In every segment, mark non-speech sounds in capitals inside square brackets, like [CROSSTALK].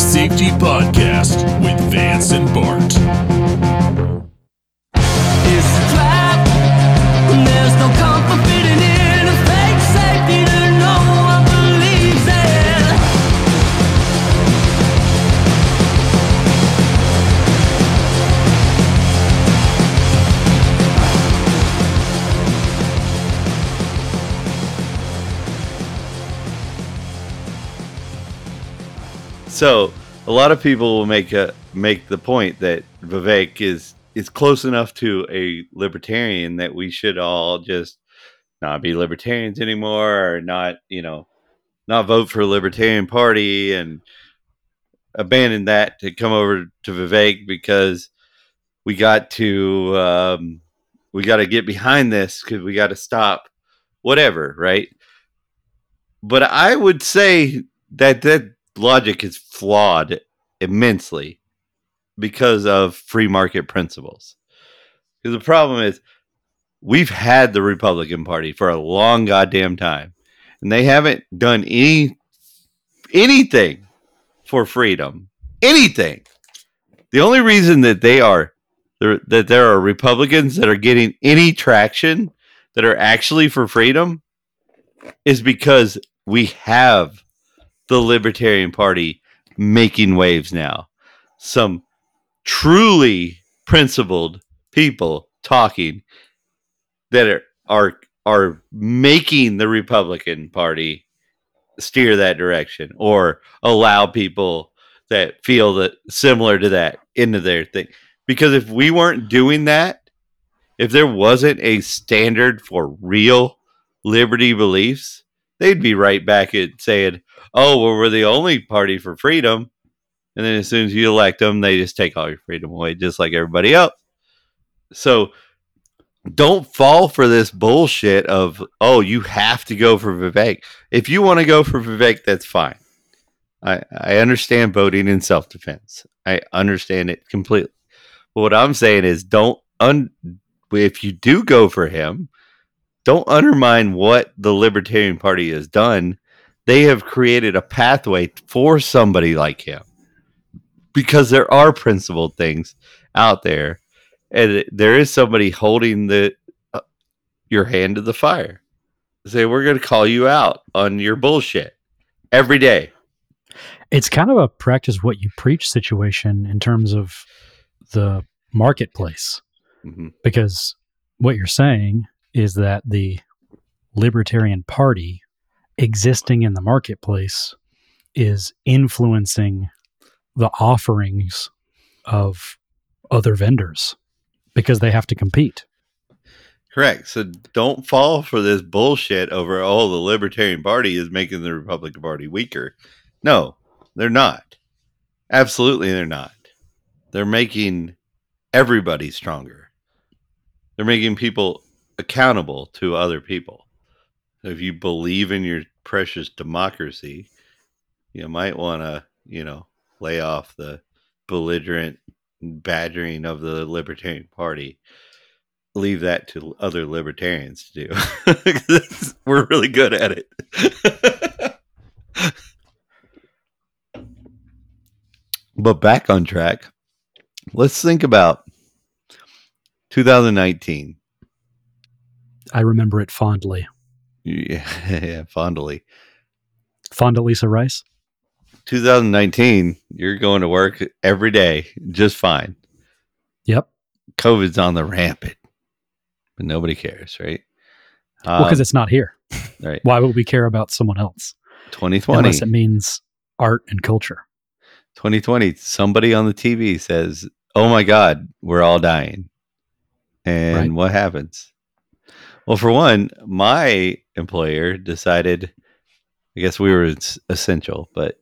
Safety Podcast with Vance and Bart. So a lot of people will make a make the point that Vivek is is close enough to a libertarian that we should all just not be libertarians anymore or not, you know, not vote for a libertarian party and abandon that to come over to Vivek because we got to um, we got to get behind this because we got to stop whatever, right? But I would say that that logic is flawed immensely because of free market principles. Because the problem is, we've had the Republican Party for a long goddamn time, and they haven't done any anything for freedom. Anything. The only reason that they are that there are Republicans that are getting any traction that are actually for freedom is because we have the Libertarian Party making waves now. Some truly principled people talking that are are are making the Republican Party steer that direction or allow people that feel that similar to that into their thing. Because if we weren't doing that, if there wasn't a standard for real liberty beliefs, they'd be right back at saying, "Oh, well, we're the only party for freedom," and then as soon as you elect them, they just take all your freedom away, just like everybody else. So don't fall for this bullshit of, "Oh, you have to go for Vivek." If you want to go for Vivek, that's fine. I I understand voting in self defense. I understand it completely. But what I'm saying is, don't un. If you do go for him, don't undermine what the Libertarian Party has done. They have created a pathway for somebody like him because there are principled things out there, and there is somebody holding the uh, your hand to the fire. Say, we're going to call you out on your bullshit every day. It's kind of a practice what you preach situation in terms of the marketplace. Mhm. because what you're saying is that the Libertarian Party existing in the marketplace is influencing the offerings of other vendors because they have to compete. Correct. So don't fall for this bullshit over oh the Libertarian Party is making the Republican Party weaker. No, they're not. Absolutely they're not. They're making everybody stronger. They're making people accountable to other people. If you believe in your precious democracy, you might want to, you know, lay off the belligerent badgering of the Libertarian Party leave that to other libertarians to do. [LAUGHS] We're really good at it. [LAUGHS] but back on track, let's think about 2019. I remember it fondly. Yeah, [LAUGHS] yeah, fondly. Fonda Lisa Rice. 2019, you're going to work every day just fine. Yep. COVID's on the rampant, but nobody cares, right? Well, because Um, it's not here. right. Why would we care about someone else? 2020. Unless it means art and culture. 2020 somebody on the tv says oh my god we're all dying and Right. what happens well for one my employer decided i guess we were essential but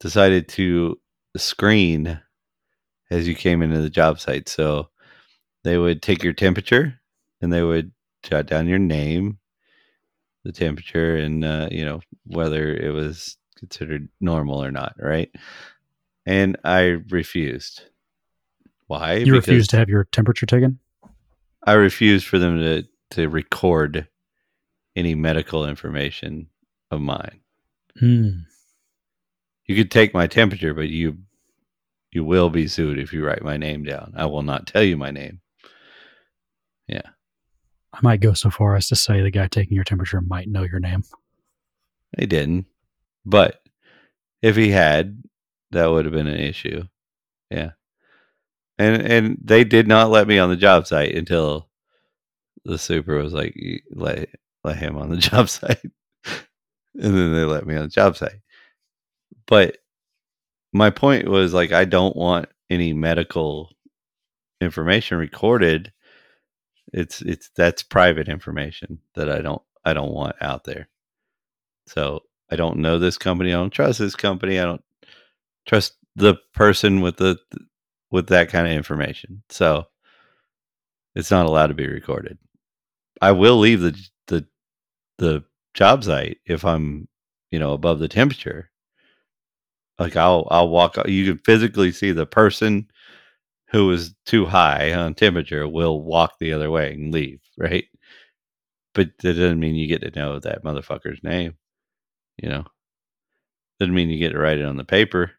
decided to screen as you came into the job site so they would take your temperature and they would jot down your name the temperature and uh, you know whether it was considered normal or not right and I refused. Why? You refused to have your temperature taken? I refused for them to to record any medical information of mine. You You could take my temperature, but you you will be sued if you write my name down. I will not tell you my name. Yeah. I might go so far as to say the guy taking your temperature might know your name. He didn't. But if he had, that would have been an issue. Yeah. And and they did not let me on the job site until the super was like let let him on the [LAUGHS] job site. and then they let me on the job site. But my point was like I don't want any medical information recorded. It's it's that's private information that I don't I don't want out there. So I don't know this company. I don't trust this company. I don't trust the person with the with that kind of information. So it's not allowed to be recorded. I will leave the the the job site if I'm, you know, above the temperature. Like I'll I'll walk uh, you can physically see the person who is too high on temperature will walk the other way and leave, [LAUGHS] right? But that doesn't mean you get to know that motherfucker's name. You know, doesn't mean you get to write it on the paper.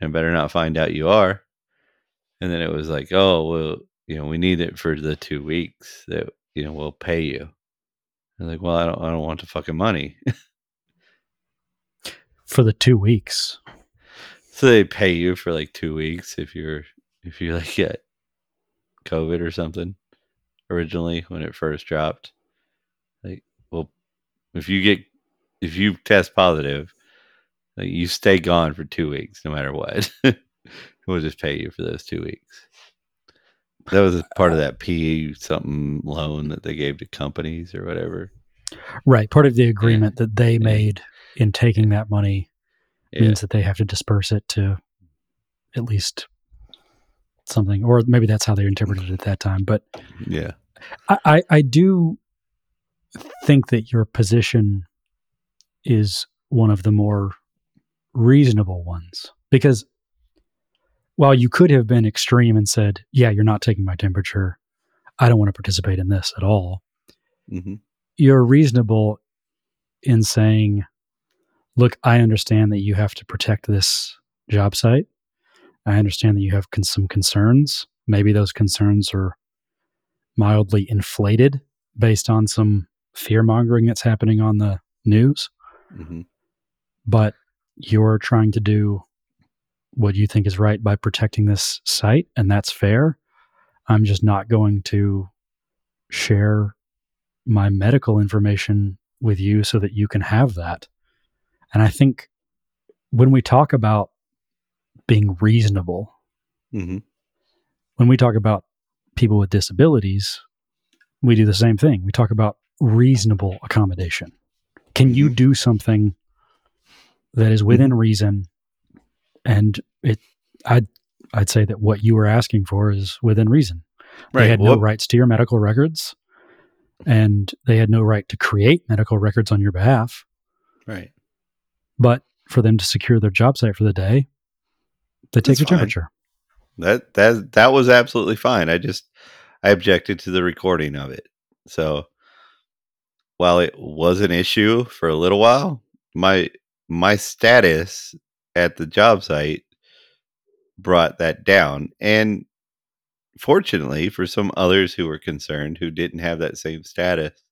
And better not find out you are. And then it was like, oh well, you know, we need it for the two weeks that you know we'll pay you. I'm like, well, I don't, I don't want the fucking money. [LAUGHS] For the two weeks. so they pay you for like two weeks if you're if you like get COVID or something. Originally, when it first dropped, like, well, if you get if you test positive, like, you stay gone for two weeks no matter what. [LAUGHS] we'll just pay you for those two weeks. That was a part of that PE something loan that they gave to companies or whatever. Right. Part of the agreement that they made in taking that money Yeah. means that they have to disperse it to at least something, or maybe that's how they interpreted it at that time. But Yeah. I, I, I do think that your position is one of the more reasonable ones because while you could have been extreme and said, Yeah, you're not taking my temperature, I don't want to participate in this at all, hmm you're reasonable in saying, Look, I understand that you have to protect this job site. I understand that you have con- some concerns. Maybe those concerns are mildly inflated based on some fear mongering that's happening on the news, hmm but you're trying to do what you think is right by protecting this site, and that's fair. I'm just not going to share my medical information with you so that you can have that. And I think when we talk about being reasonable, hmm when we talk about people with disabilities, we do the same thing. We talk about reasonable accommodation. Can you Mhm. do something that is within reason? And it, I'd, I'd say that what you were asking for is within reason. They had no rights to your medical records, and they had no right to create medical records on your behalf. Right. But for them to secure their job site for the day, they take your fine. temperature. That that that was absolutely fine. I just I objected to the recording of it. So while it was an issue for a little while, my my status at the job site brought that down. And fortunately for some others who were concerned who didn't have that same status,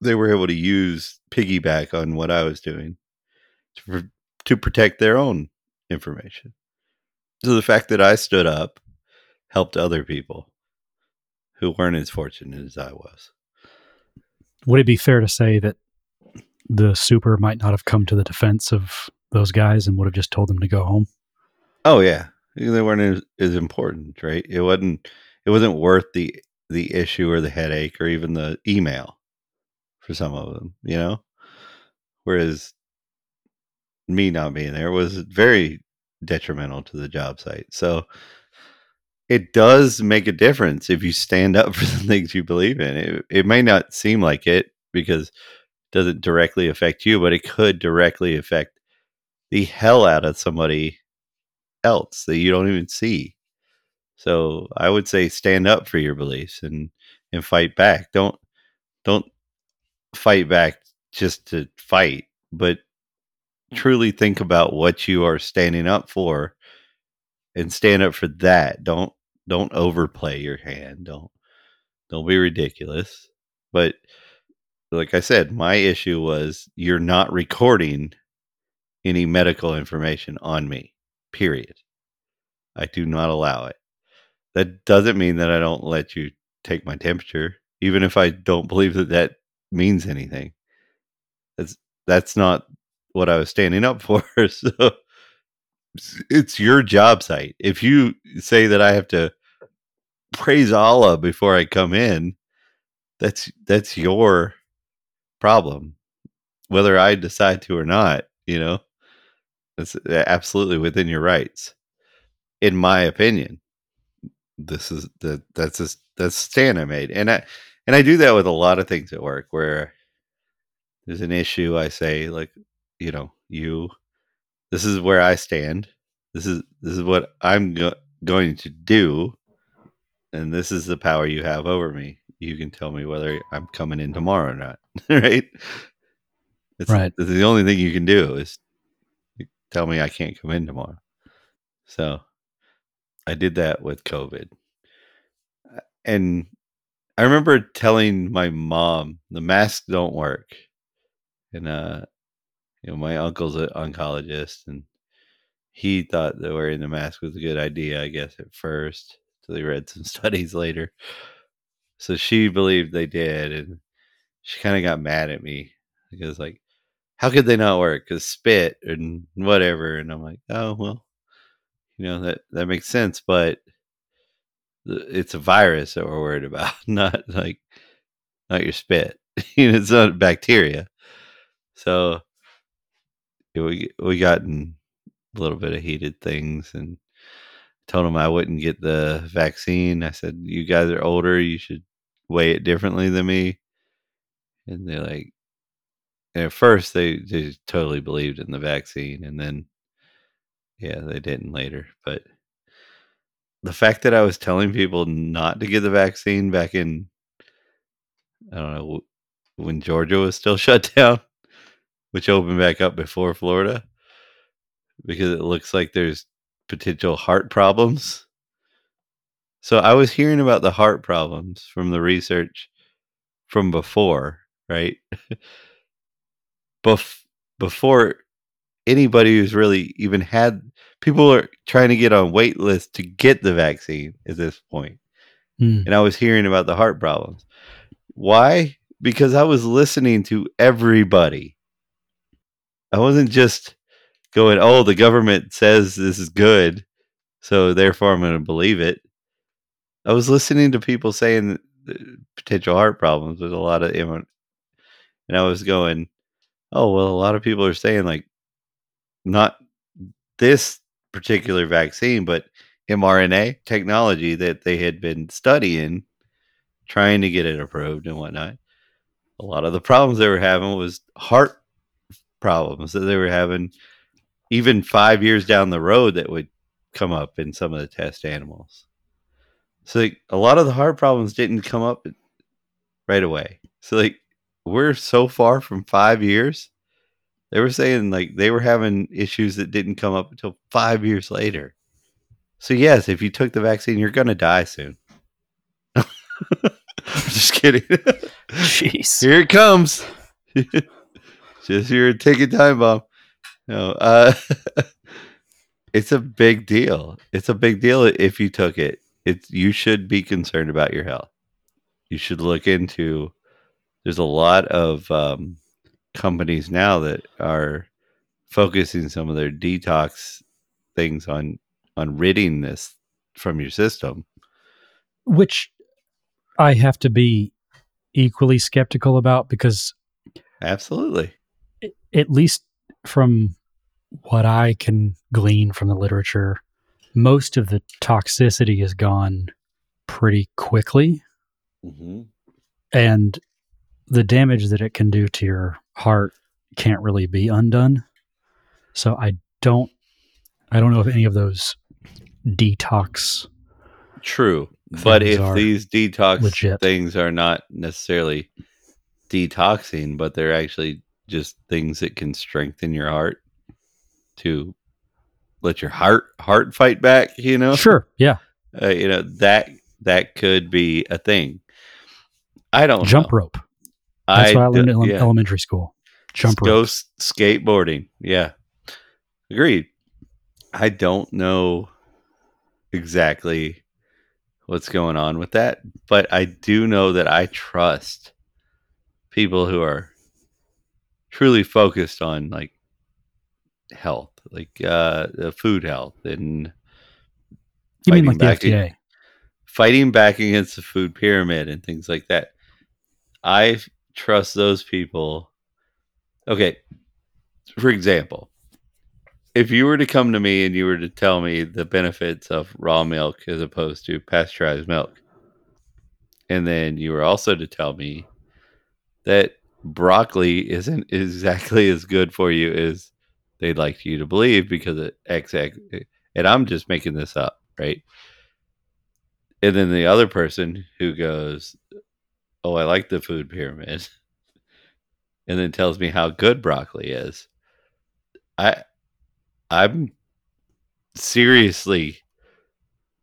they were able to use piggyback on what I was doing to, to protect their own information. So the fact that I stood up helped other people who weren't as fortunate as I was. Would it be fair to say that the super might not have come to the defense of those guys and would have just told them to go home? Oh yeah, they weren't as, as important, right? It wasn't. It wasn't worth the the issue or the headache or even the email for some of them, you know. Whereas me not being there was very detrimental to the job site. So it does make a difference if you stand up [LAUGHS] for the things you believe in. It, it may not seem like it because it doesn't directly affect you, but it could directly affect the hell out of somebody else that you don't even see. So I would say stand up for your beliefs and and fight back. Don't don't fight back just to fight, but mm. truly think about what you are standing up for and stand up for that. Don't don't overplay your hand. Don't don't be ridiculous. But like I said, my issue was you're not recording any medical information on me. Period. I do not allow it. That doesn't mean that I don't let you take my temperature, even if I don't believe that that means anything. That's that's not what I was standing up for. [LAUGHS] So it's- your job site. If you say that I have to praise Allah before I come in, that's that's your problem. Whether I decide to or not, you know, it's absolutely within your rights. In my opinion, this is the that's just that's the stand I made, and I and I do that with a lot of things at work where there's an issue. I say like, you know, you, this is where I stand. This is this is what I'm go- going to do, and this is the power you have over me. You can tell me whether I'm coming in tomorrow or not, [LAUGHS] right? It's, Right. it's the only thing you can do is tell me I can't come in tomorrow. So I did that with COVID. And I remember telling my mom the masks don't work. And uh you know, my uncle's an oncologist and he thought that wearing the mask was a good idea, I guess, at first. So they read some [LAUGHS] studies later. So she believed they did and she kind of got mad at me because like how could they not work? Because spit and whatever. And I'm like, oh well, you know that that makes sense, but it's a virus that we're worried about, [LAUGHS] not like not your spit. [LAUGHS] it's not bacteria. So we we got in a little bit of heated things and told them I wouldn't get the vaccine. I said, "You guys are older. You should weigh it differently than me." And they're like, at first they they totally believed in the vaccine, and then yeah, they didn't later. But the fact that I was telling people not to get the vaccine back in, I don't know, when Georgia was still [LAUGHS] shut down, which opened back up before Florida, because it looks like there's potential heart problems. So I was hearing about the heart problems from the research from before, right? [LAUGHS] Bef- before anybody who's really even had people are trying to get on wait lists to get the vaccine at this point Hmm. and I was hearing about the heart problems. Why? Because I was listening to everybody. I wasn't just going, "Oh, the government says this is good, so therefore I'm going to believe it." I was listening to people saying uh, potential heart problems with a lot of and I was going, "Oh, well, a lot of people are saying like not this particular vaccine, but mRNA technology that they had been studying, trying to get it approved and whatnot. A lot of the problems they were having was heart problems that they were having even five years down the road that would come up in some of the test animals. So like, a lot of the heart problems didn't come up right away. So like we're so far from five years. They were saying like they were having issues that didn't come up until five years later. So yes, if you took the vaccine, you're gonna die soon. [LAUGHS] I'm just kidding. Jeez. Here it comes. [LAUGHS] just your ticking time bomb. No, uh, [LAUGHS] it's a big deal. It's a big deal if you took it. It's you should be concerned about your health. You should look into. There's a lot of um, companies now that are focusing some of their detox things on on ridding this from your system. Which I have to be equally skeptical about because Absolutely. at least from what I can glean from the literature, most of the toxicity is gone pretty quickly. Mm-hmm. And the damage that it can do to your heart can't really be undone. So I don't I don't know if any of those detox True. But if these detox legit. things are not necessarily detoxing, but they're actually just things that can strengthen your heart, to let your heart heart fight back. You know, Sure. Yeah. uh, you know that that could be a thing. I don't Jump know. rope. That's what I learned in yeah. elementary school. Jump Go skateboarding. Yeah, agreed. I don't know exactly what's going on with that, but I do know that I trust people who are truly focused on like health, like uh, the food health and You mean fighting like the back FDA? fighting back against the food pyramid and things like that. I trust those people. Okay. For example, if you were to come to me and you were to tell me the benefits of raw milk as opposed to pasteurized milk, and then you were also to tell me that broccoli isn't [LAUGHS] exactly as good for you as they'd like you to believe because X, X, and I'm just making this up, right? and then the other person who goes, "Oh, I like the food pyramid," [LAUGHS] and then tells me how good broccoli is. I, I'm seriously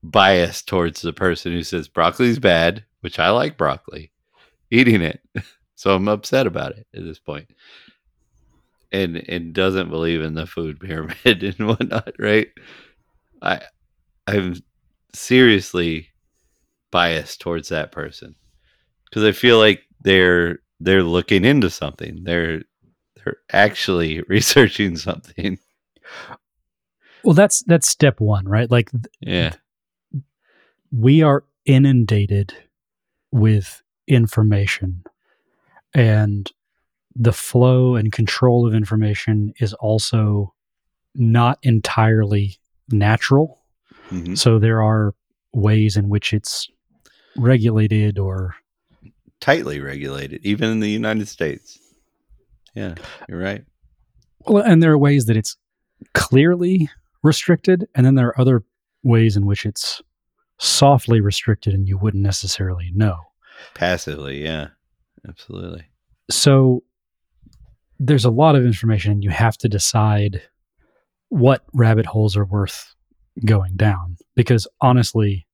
biased towards the person who says broccoli's bad, which I like broccoli, eating it, [LAUGHS] so I'm upset about it at this point, and and doesn't believe in the food [LAUGHS] pyramid and whatnot, right? I, I'm seriously biased towards that person because I feel like they're they're looking into something. They're they're actually [LAUGHS] researching something. Well, that's that's step one, right? Like Yeah, we are inundated with information and the flow and control of information is also not entirely natural Mhm. so there are ways in which it's regulated or tightly regulated, even in the United States. Yeah, you're right. well and there are ways that it's clearly restricted and then there are other ways in which it's softly restricted and you wouldn't necessarily know Passively, yeah, absolutely. so there's a lot of information and you have to decide what rabbit holes are worth going down because honestly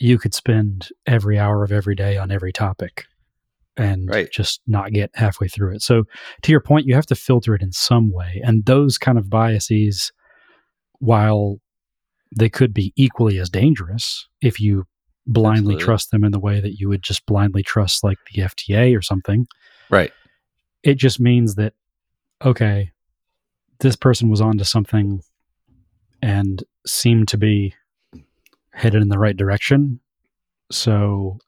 you could spend every hour of every day on every topic and Right. just not get halfway through it so to your point you have to filter it in some way and those kind of biases while they could be equally as dangerous if you blindly Absolutely. trust them in the way that you would just blindly trust like the FDA or something Right. it just means that okay this person was onto something and seemed to be headed in the right direction so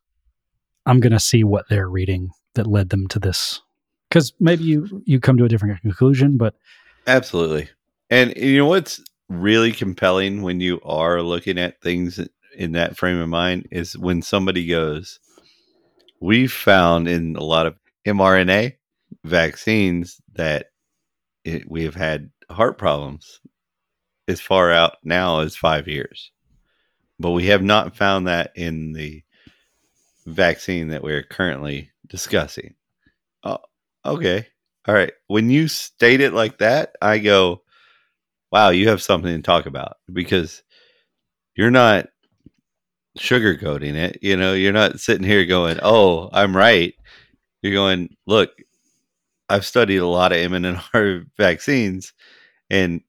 i'm going to see what they're reading that led them to this because maybe you you come to a different conclusion but Absolutely. And you know what's really compelling when you are looking at things in that frame of mind is when somebody goes, We found in a lot of mRNA vaccines that it, we have had heart problems as far out now as five years. But we have not found that in the vaccine that we're currently discussing. Oh, okay. All right. When you state it like that, I go, wow, you have something to talk about because you're not sugarcoating it. You know, you're not sitting here going, oh, I'm right. You're going, look, I've studied a lot of MNR [LAUGHS] vaccines and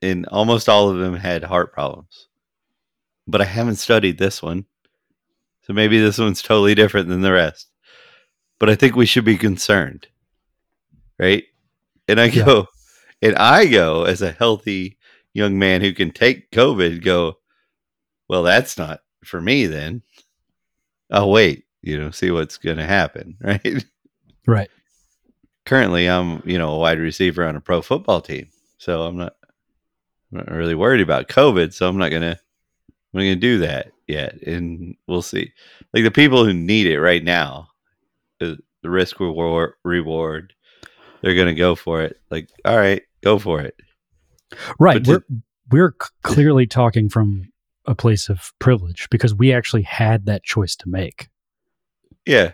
and almost all of them had heart problems. But I haven't studied this one. So maybe this one's totally different than the rest. But I think we should be concerned right? And I Yeah. go, and I go as a healthy young man who can take COVID, go, well, that's not for me then. I'll wait, you know, see what's going to happen, [LAUGHS] right? right Currently, I'm, you know, a wide receiver on a pro football team, so I'm not, I'm not really worried about COVID. So I'm not gonna, I'm not gonna do that yet, and we'll see. Like the people who need it right now, the, the risk reward reward, they're gonna go for it. Like, all right, go for it. right But we're to- we're clearly talking from a place of privilege because we actually had that choice to make Yeah,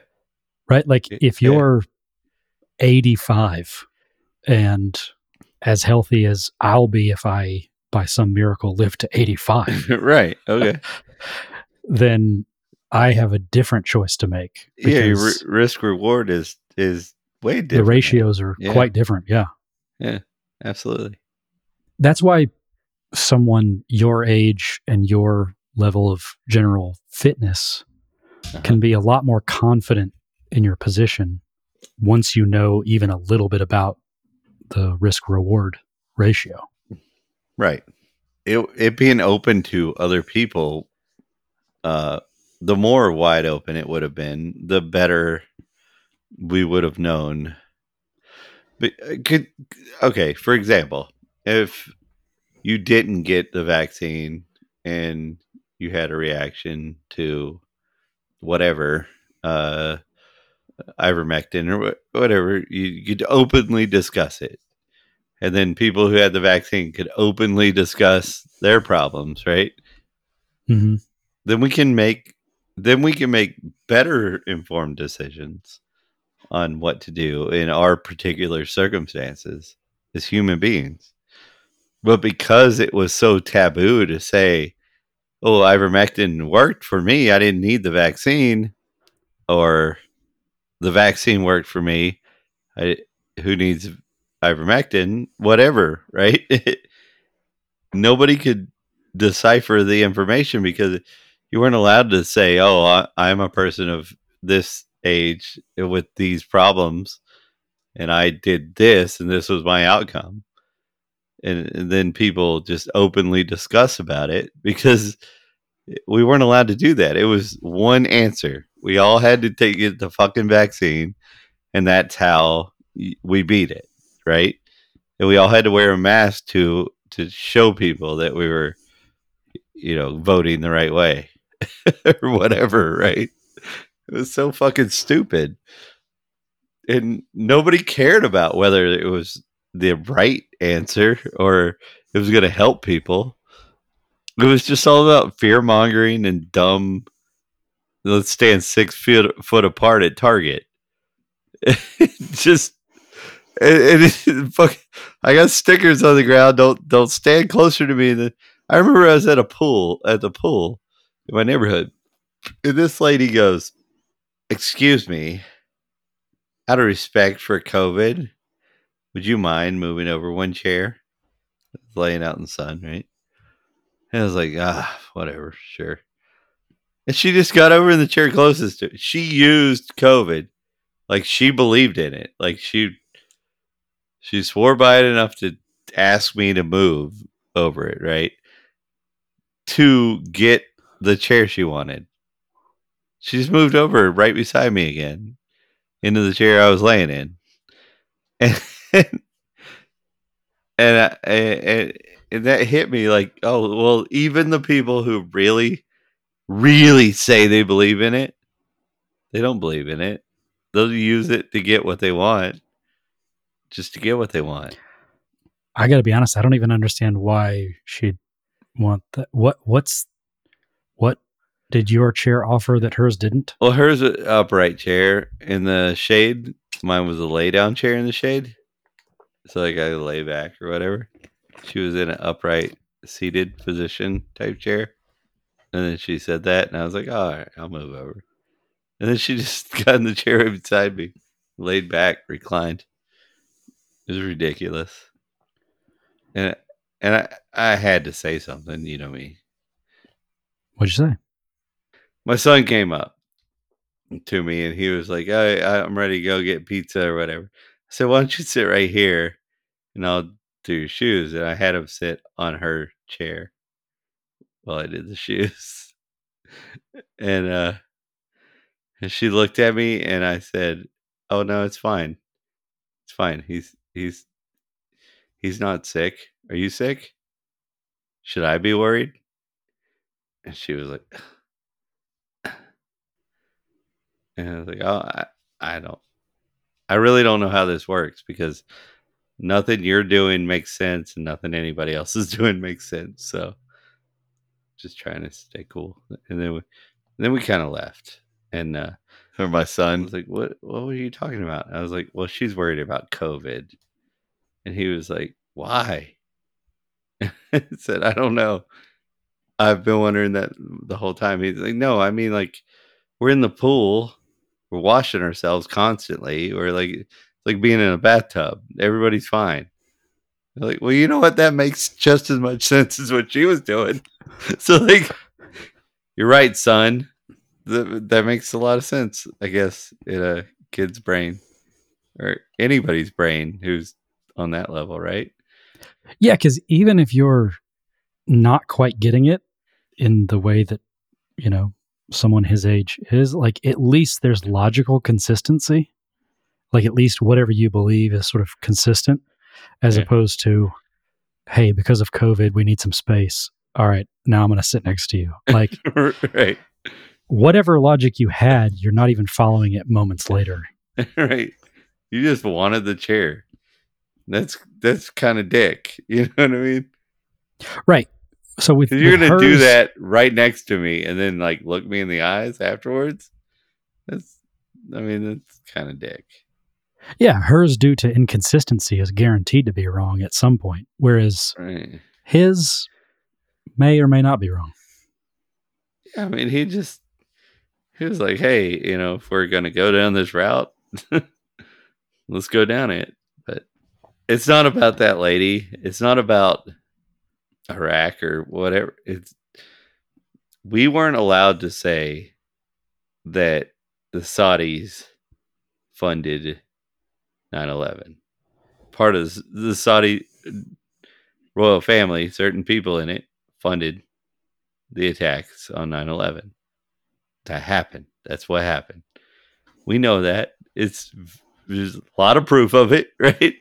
right like if you're 85 and as healthy as I'll be if I, by some miracle, live to 85, [LAUGHS] right. Okay. [LAUGHS] then I have a different choice to make. yeah, your because risk reward is is way different. the ratios are Yeah. quite different. Yeah. Yeah. Absolutely. That's why someone your age and your level of general fitness Uh-huh. can be a lot more confident in your position once you know even a little bit about the risk reward ratio. Right. It it being open to other people, uh, the more wide open it would have been, the better we would have known. But uh, could okay, for example, if you didn't get the vaccine and you had a reaction to whatever, uh, ivermectin or whatever, you, you could openly discuss it and then people who had the vaccine could openly discuss their problems right? Hmm then we can make then we can make better informed decisions on what to do in our particular circumstances as human beings. But because it was so taboo to say oh ivermectin worked for me i didn't need the vaccine or the vaccine worked for me I, who needs ivermectin whatever right? [LAUGHS] Nobody could decipher the information because you weren't allowed to say oh I, i'm a person of this age with these problems and i did this and this was my outcome. And, and then people just openly discuss about it [LAUGHS] because we weren't allowed to do that. It was one answer. We all had to take the fucking vaccine and that's how we beat it right? And we all had to wear a mask to to show people that we were you know voting the right way [LAUGHS] or whatever right? It was so fucking stupid. And nobody cared about whether it was the right answer or it was going to help people. It was just all about fear mongering and dumb let's stand six feet foot apart at target. [LAUGHS] Just and, and it, [LAUGHS] fuck, I got stickers on the ground. Don't don't stand closer to me. Than, I remember I was at a pool at the pool in my neighborhood, and this lady goes, "Excuse me, out of respect for COVID, would you mind moving over one chair?" Laying out in the sun, right? And I was like, ah, whatever, sure. And she just got over in the chair closest to. She used COVID, like she believed in it, like she she swore by it enough to ask me to move over it, right? To get the chair she wanted. She just moved over right beside me again into the chair I was laying in. And [LAUGHS] and, I, and, and that hit me like, oh, well, even the people who really, really say they believe in it, they don't believe in it. They'll use it to get what they want, just to get what they want. I got to be honest. I don't even understand why she'd want that. What? What's what? Did your chair offer that hers didn't? Well, hers was an upright chair in the shade. Mine was a lay down chair in the shade. So like I lay back or whatever. She was in an upright seated position type chair. And then she said that and I was like, all right, I'll move over. And then she [LAUGHS] just got in the chair beside me, laid back, reclined. It was ridiculous. And and I, I had to say something, you know me. What'd you say? my son came up to me and he was like, I, I'm ready to go get pizza or whatever. I said, Why don't you sit right here and I'll do your shoes? And I had him sit on her chair while I did the shoes. [LAUGHS] and uh and she looked at me and I said, Oh no, it's fine. It's fine. He's he's he's not sick. Are you sick? Should I be worried? And she was like [SIGHS] And I was like, oh, I, I don't, I really don't know how this works because nothing you're doing makes sense and nothing anybody else is [LAUGHS] doing makes sense. So just trying to stay cool. And then we, then we kind of left. And, uh, or my son was like, what, what were you talking about? I was like, well, she's worried about COVID. And he was like, why? [LAUGHS] I said, I don't know. I've been wondering that the whole time. He's like, no, I mean, like, we're in the pool, we're washing ourselves constantly. We're like, like being in a bathtub. Everybody's fine. Like, well, you know what? That makes just as much [LAUGHS] sense as what she was doing. [LAUGHS] so, like, you're right, son. That, that makes a lot of sense, I guess, in a kid's brain or anybody's brain who's on that level, right? Yeah, because even if you're not quite getting it in the way that, you know, someone his age is, like at least there's logical consistency. Like at least whatever you believe is sort of consistent as Yeah. opposed to, hey, because of COVID, we need some space. All right, now I'm going to sit next to you. Like [LAUGHS] right. Whatever logic you had, you're not even following it moments later. [LAUGHS] right. You just wanted the chair. That's that's kind of dick. [LAUGHS] You know what I mean? Right. So with you're with gonna do that right next to me and then like look me in the eyes afterwards. That's I mean that's kind of dick. Yeah, hers due to inconsistency is guaranteed to be wrong at some point, whereas Right. his may or may not be wrong. Yeah, I mean he just he was like, hey, you know, if we're gonna go down this route, [LAUGHS] let's go down it. But it's not about that lady. It's not about Iraq or whatever. It's we weren't allowed to say that the Saudis funded 9/11. Part of the Saudi royal family, certain people in it funded the attacks on 9/11. That happen. That's what happened. We know that. It's there's a lot of proof of it, [LAUGHS] right?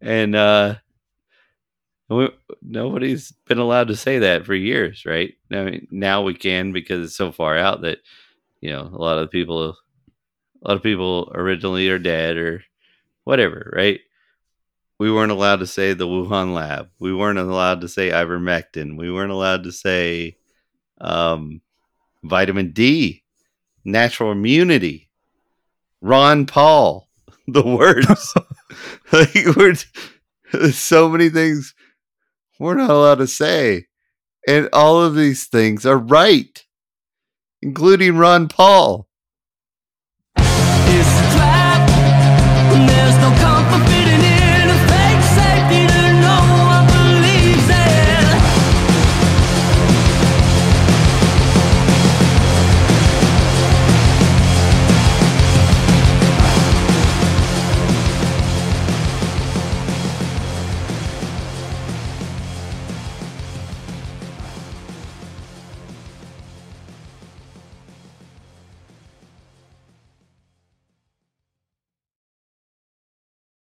And uh we, nobody's been allowed to say that for years, right? I mean, now we can because it's so far out that you know a lot of people, a lot of people originally are dead or whatever, right? We weren't allowed to say the Wuhan lab. We weren't allowed to say ivermectin. We weren't allowed to say um, vitamin D, natural immunity, Ron Paul, [LAUGHS] the words. [LAUGHS] like we're there's [LAUGHS] so many things we're not allowed to say. And all of these things are right, including Ron Paul.